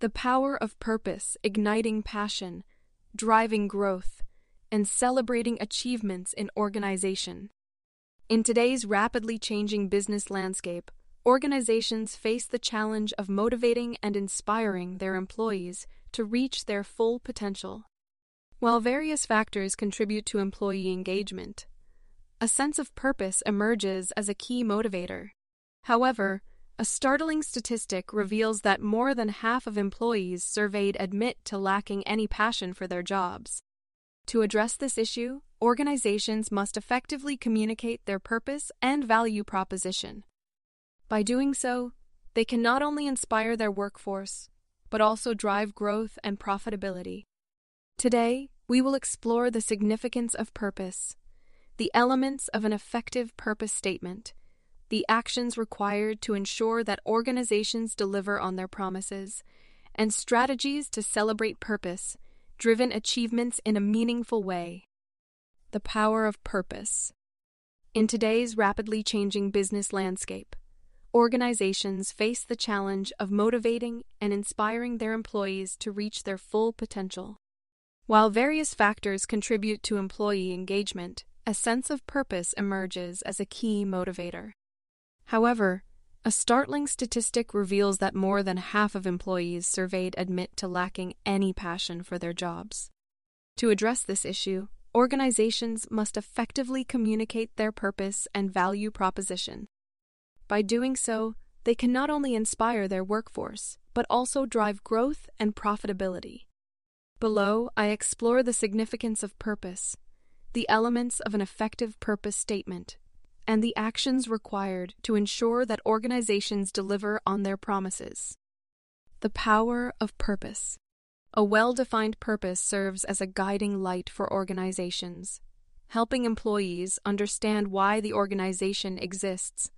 The power of purpose, igniting passion, driving growth, and celebrating achievements in organization. In today's rapidly changing business landscape, organizations face the challenge of motivating and inspiring their employees to reach their full potential. While various factors contribute to employee engagement, a sense of purpose emerges as a key motivator. However, a startling statistic reveals that more than half of employees surveyed admit to lacking any passion for their jobs. To address this issue, organizations must effectively communicate their purpose and value proposition. By doing so, they can not only inspire their workforce, but also drive growth and profitability. Today, we will explore the significance of purpose, the elements of an effective purpose statement, the actions required to ensure that organizations deliver on their promises, and strategies to celebrate purpose driven achievements in a meaningful way. The power of purpose. In today's rapidly changing business landscape, organizations face the challenge of motivating and inspiring their employees to reach their full potential. While various factors contribute to employee engagement, a sense of purpose emerges as a key motivator. However, a startling statistic reveals that more than half of employees surveyed admit to lacking any passion for their jobs. To address this issue, organizations must effectively communicate their purpose and value proposition. By doing so, they can not only inspire their workforce, but also drive growth and profitability. Below, I explore the significance of purpose, the elements of an effective purpose statement, and the actions required to ensure that organizations deliver on their promises. The power of purpose. A well defined purpose serves as a guiding light for organizations, helping employees understand why the organization exists,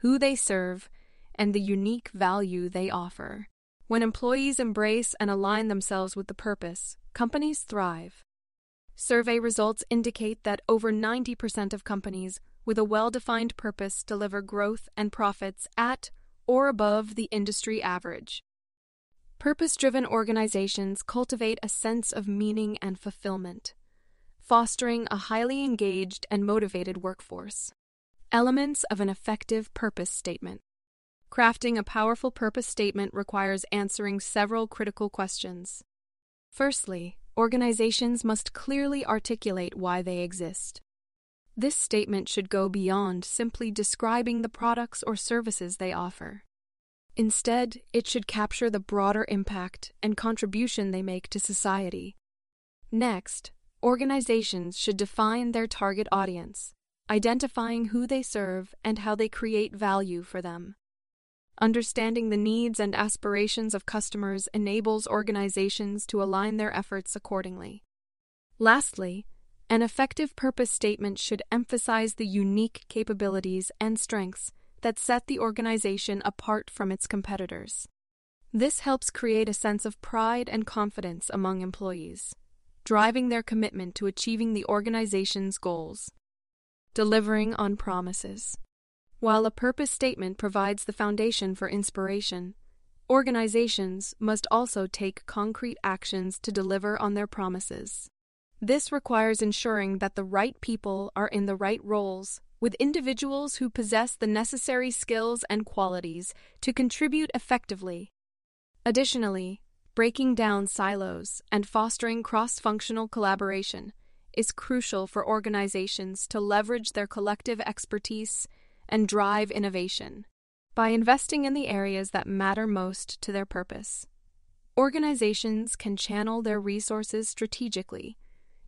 who they serve, and the unique value they offer. When employees embrace and align themselves with the purpose, companies thrive. Survey results indicate that over 90% of companies with a well defined purpose deliver growth and profits at or above the industry average. Purpose driven organizations cultivate a sense of meaning and fulfillment, fostering a highly engaged and motivated workforce. Elements of an effective purpose statement. Crafting a powerful purpose statement requires answering several critical questions. Firstly, organizations must clearly articulate why they exist. This statement should go beyond simply describing the products or services they offer. Instead, it should capture the broader impact and contribution they make to society. Next, organizations should define their target audience, identifying who they serve and how they create value for them. Understanding the needs and aspirations of customers enables organizations to align their efforts accordingly. Lastly, an effective purpose statement should emphasize the unique capabilities and strengths that set the organization apart from its competitors. This helps create a sense of pride and confidence among employees, driving their commitment to achieving the organization's goals. Delivering on promises. While a purpose statement provides the foundation for inspiration, organizations must also take concrete actions to deliver on their promises. This requires ensuring that the right people are in the right roles, with individuals who possess the necessary skills and qualities to contribute effectively. Additionally, breaking down silos and fostering cross functional collaboration is crucial for organizations to leverage their collective expertise and drive innovation. By investing in the areas that matter most to their purpose, organizations can channel their resources strategically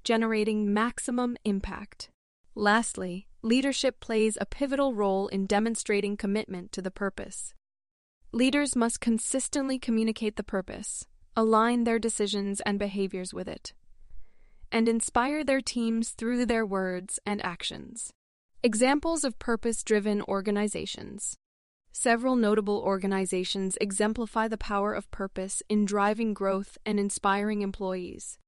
generating maximum impact. Lastly, leadership plays a pivotal role in demonstrating commitment to the purpose. Leaders must consistently communicate the purpose, align their decisions and behaviors with it, and inspire their teams through their words and actions. Examples of purpose driven organizations. Several notable organizations exemplify the power of purpose in driving growth and inspiring employees.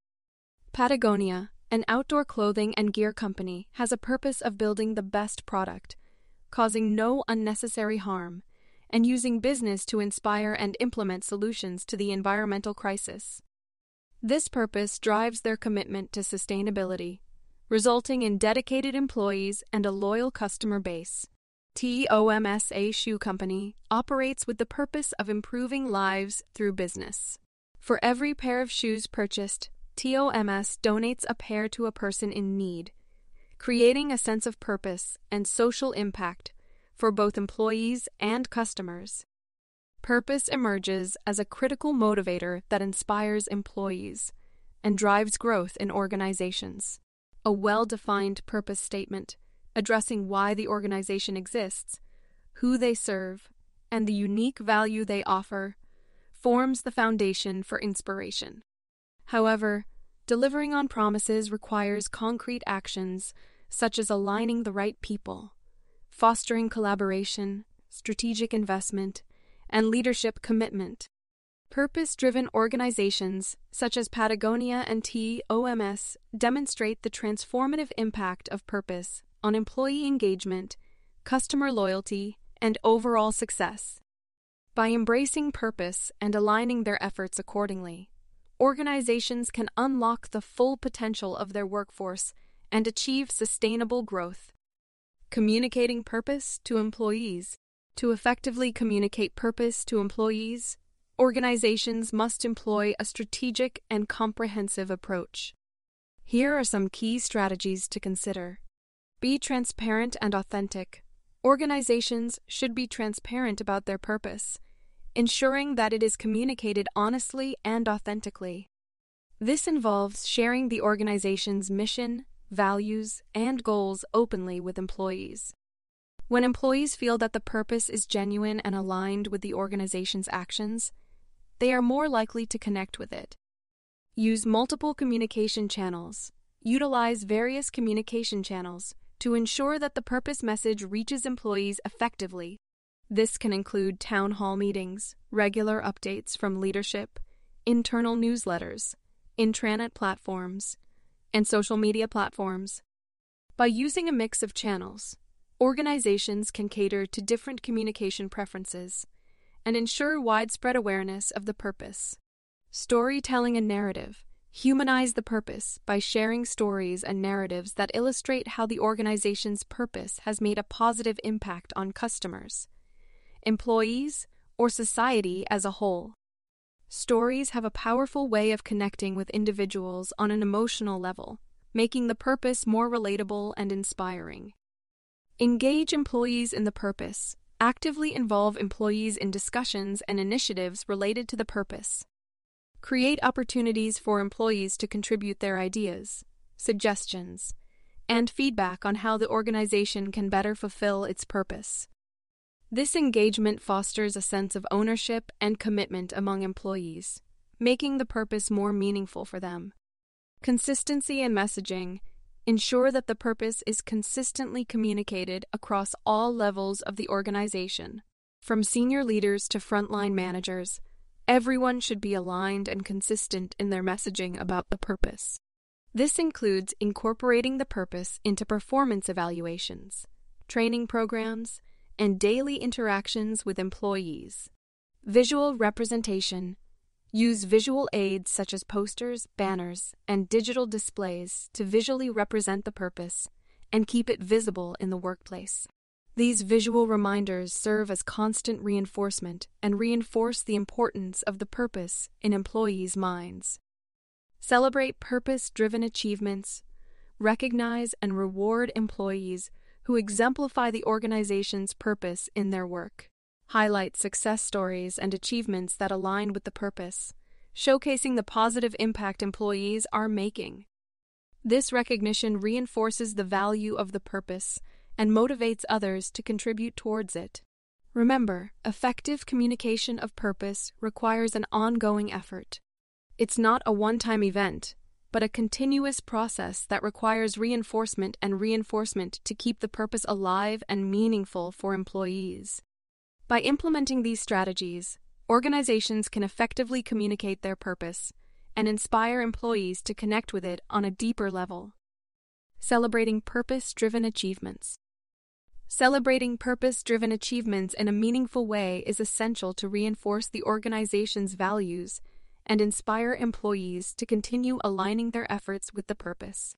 Patagonia, an outdoor clothing and gear company, has a purpose of building the best product, causing no unnecessary harm, and using business to inspire and implement solutions to the environmental crisis. This purpose drives their commitment to sustainability, resulting in dedicated employees and a loyal customer base. TOMS a Shoe Company operates with the purpose of improving lives through business. For every pair of shoes purchased, TOMS donates a pair to a person in need, creating a sense of purpose and social impact for both employees and customers. Purpose emerges as a critical motivator that inspires employees and drives growth in organizations. A well defined purpose statement addressing why the organization exists, who they serve, and the unique value they offer, forms the foundation for inspiration. However, delivering on promises requires concrete actions such as aligning the right people, fostering collaboration, strategic investment, and leadership commitment. Purpose driven organizations such as Patagonia and TOMS demonstrate the transformative impact of purpose on employee engagement, customer loyalty, and overall success. By embracing purpose and aligning their efforts accordingly, organizations can unlock the full potential of their workforce and achieve sustainable growth. Communicating purpose to employees. To effectively communicate purpose to employees, organizations must employ a strategic and comprehensive approach. Here are some key strategies to consider. Be transparent and authentic. Organizations should be transparent about their purpose, ensuring that it is communicated honestly and authentically. This involves sharing the organization's mission, values, and goals openly with employees. When employees feel that the purpose is genuine and aligned with the organization's actions, they are more likely to connect with it. Use multiple communication channels. Utilize various communication channels to ensure that the purpose message reaches employees effectively. This can include town hall meetings, regular updates from leadership, internal newsletters, intranet platforms, and social media platforms. By using a mix of channels, organizations can cater to different communication preferences and ensure widespread awareness of the purpose. Storytelling and narrative Humanize the purpose by sharing stories and narratives that illustrate how the organization's purpose has made a positive impact on customers, employees, or society as a whole. Stories have a powerful way of connecting with individuals on an emotional level, making the purpose more relatable and inspiring. Engage employees in the purpose. Actively involve employees in discussions and initiatives related to the purpose. Create opportunities for employees to contribute their ideas, suggestions, and feedback on how the organization can better fulfill its purpose. This engagement fosters a sense of ownership and commitment among employees, making the purpose more meaningful for them. Consistency in messaging ensure that the purpose is consistently communicated across all levels of the organization, from senior leaders to frontline managers Everyone should be aligned and consistent in their messaging about the purpose. This includes incorporating the purpose into performance evaluations, training programs, and daily interactions with employees. Visual representation Use visual aids such as posters, banners, and digital displays to visually represent the purpose and keep it visible in the workplace. These visual reminders serve as constant reinforcement and reinforce the importance of the purpose in employees' minds. Celebrate purpose driven achievements, recognize and reward employees who exemplify the organization's purpose in their work. Highlight success stories and achievements that align with the purpose, showcasing the positive impact employees are making. This recognition reinforces the value of the purpose and motivates others to contribute towards it. Remember, effective communication of purpose requires an ongoing effort. It's not a one time event, but a continuous process that requires reinforcement and reinforcement to keep the purpose alive and meaningful for employees. By implementing these strategies, organizations can effectively communicate their purpose and inspire employees to connect with it on a deeper level. Celebrating purpose driven achievements. Celebrating purpose driven achievements in a meaningful way is essential to reinforce the organization's values and inspire employees to continue aligning their efforts with the purpose.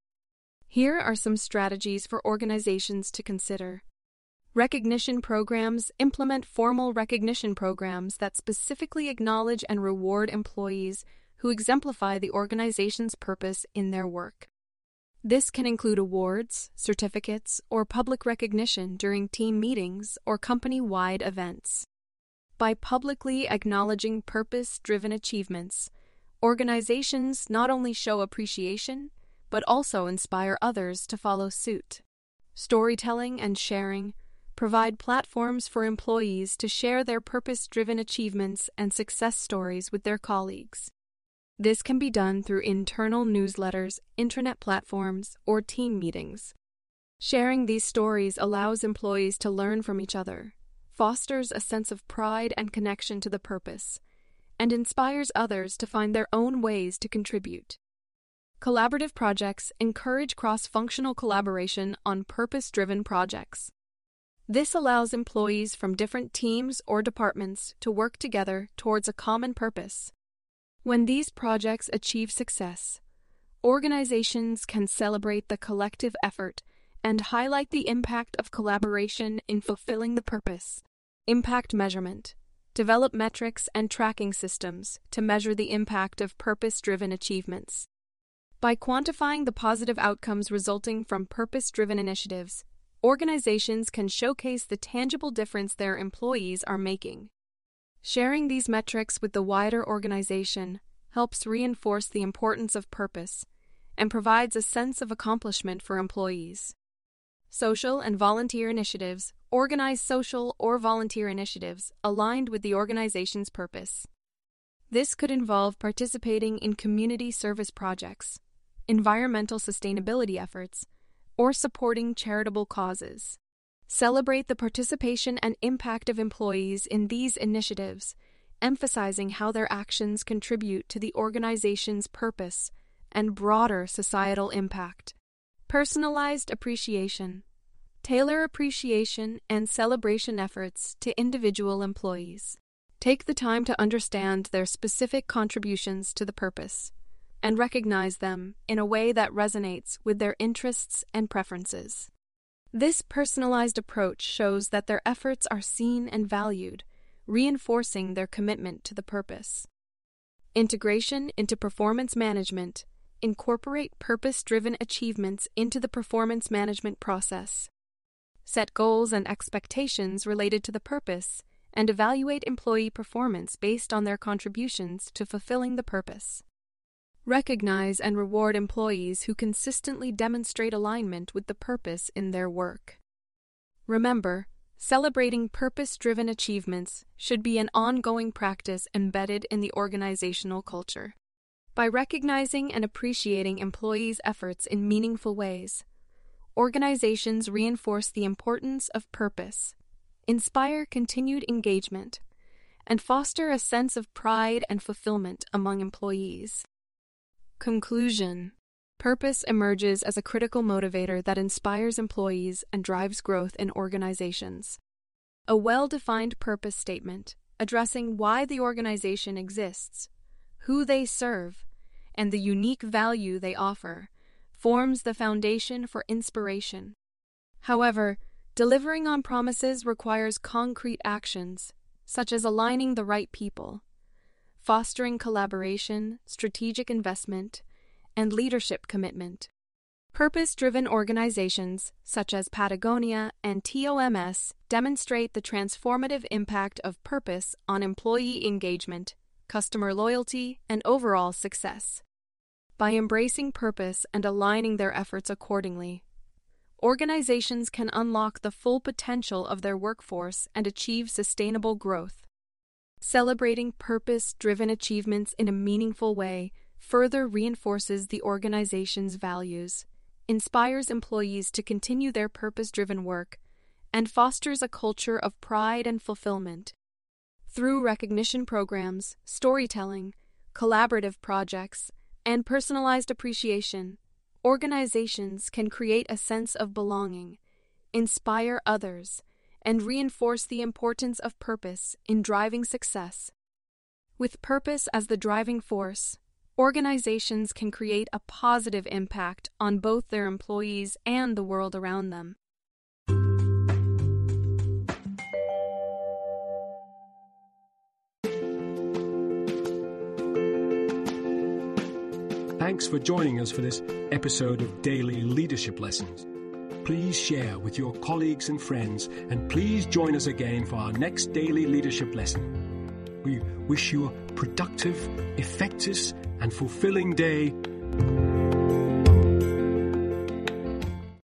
Here are some strategies for organizations to consider. Recognition programs implement formal recognition programs that specifically acknowledge and reward employees who exemplify the organization's purpose in their work. This can include awards, certificates, or public recognition during team meetings or company wide events. By publicly acknowledging purpose driven achievements, organizations not only show appreciation, but also inspire others to follow suit. Storytelling and sharing provide platforms for employees to share their purpose driven achievements and success stories with their colleagues. This can be done through internal newsletters, intranet platforms, or team meetings. Sharing these stories allows employees to learn from each other fosters a sense of pride and connection to the purpose, and inspires others to find their own ways to contribute. Collaborative projects encourage cross functional collaboration on purpose driven projects. This allows employees from different teams or departments to work together towards a common purpose. When these projects achieve success, organizations can celebrate the collective effort and highlight the impact of collaboration in fulfilling the purpose. Impact measurement. Develop metrics and tracking systems to measure the impact of purpose driven achievements. By quantifying the positive outcomes resulting from purpose driven initiatives, organizations can showcase the tangible difference their employees are making. Sharing these metrics with the wider organization helps reinforce the importance of purpose and provides a sense of accomplishment for employees. Social and volunteer initiatives organize social or volunteer initiatives aligned with the organization's purpose. This could involve participating in community service projects, environmental sustainability efforts, or supporting charitable causes. Celebrate the participation and impact of employees in these initiatives, emphasizing how their actions contribute to the organization's purpose and broader societal impact. Personalized appreciation. Tailor appreciation and celebration efforts to individual employees. Take the time to understand their specific contributions to the purpose and recognize them in a way that resonates with their interests and preferences. This personalized approach shows that their efforts are seen and valued, reinforcing their commitment to the purpose. Integration into performance management Incorporate purpose driven achievements into the performance management process. Set goals and expectations related to the purpose, and evaluate employee performance based on their contributions to fulfilling the purpose. Recognize and reward employees who consistently demonstrate alignment with the purpose in their work. Remember, celebrating purpose driven achievements should be an ongoing practice embedded in the organizational culture. By recognizing and appreciating employees' efforts in meaningful ways, organizations reinforce the importance of purpose, inspire continued engagement, and foster a sense of pride and fulfillment among employees. Conclusion Purpose emerges as a critical motivator that inspires employees and drives growth in organizations. A well defined purpose statement addressing why the organization exists, who they serve, and the unique value they offer forms the foundation for inspiration. However, delivering on promises requires concrete actions, such as aligning the right people, fostering collaboration, strategic investment, and leadership commitment. Purpose driven organizations, such as Patagonia and TOMS, demonstrate the transformative impact of purpose on employee engagement, customer loyalty, and overall success. by embracing purpose and aligning their efforts accordingly. Organizations can unlock the full potential of their workforce and achieve sustainable growth. Celebrating purpose driven achievements in a meaningful way further reinforces the organization's values, inspires employees to continue their purpose driven work, and fosters a culture of pride and fulfillment. Through recognition programs, storytelling, collaborative projects, and personalized appreciation, organizations can create a sense of belonging, inspire others, and reinforce the importance of purpose in driving success. With purpose as the driving force, organizations can create a positive impact on both their employees and the world around them. Thanks for joining us for this episode of Daily Leadership Lessons. Please share with your colleagues and friends, and please join us again for our next daily leadership lesson. We wish you a productive, effective, and fulfilling day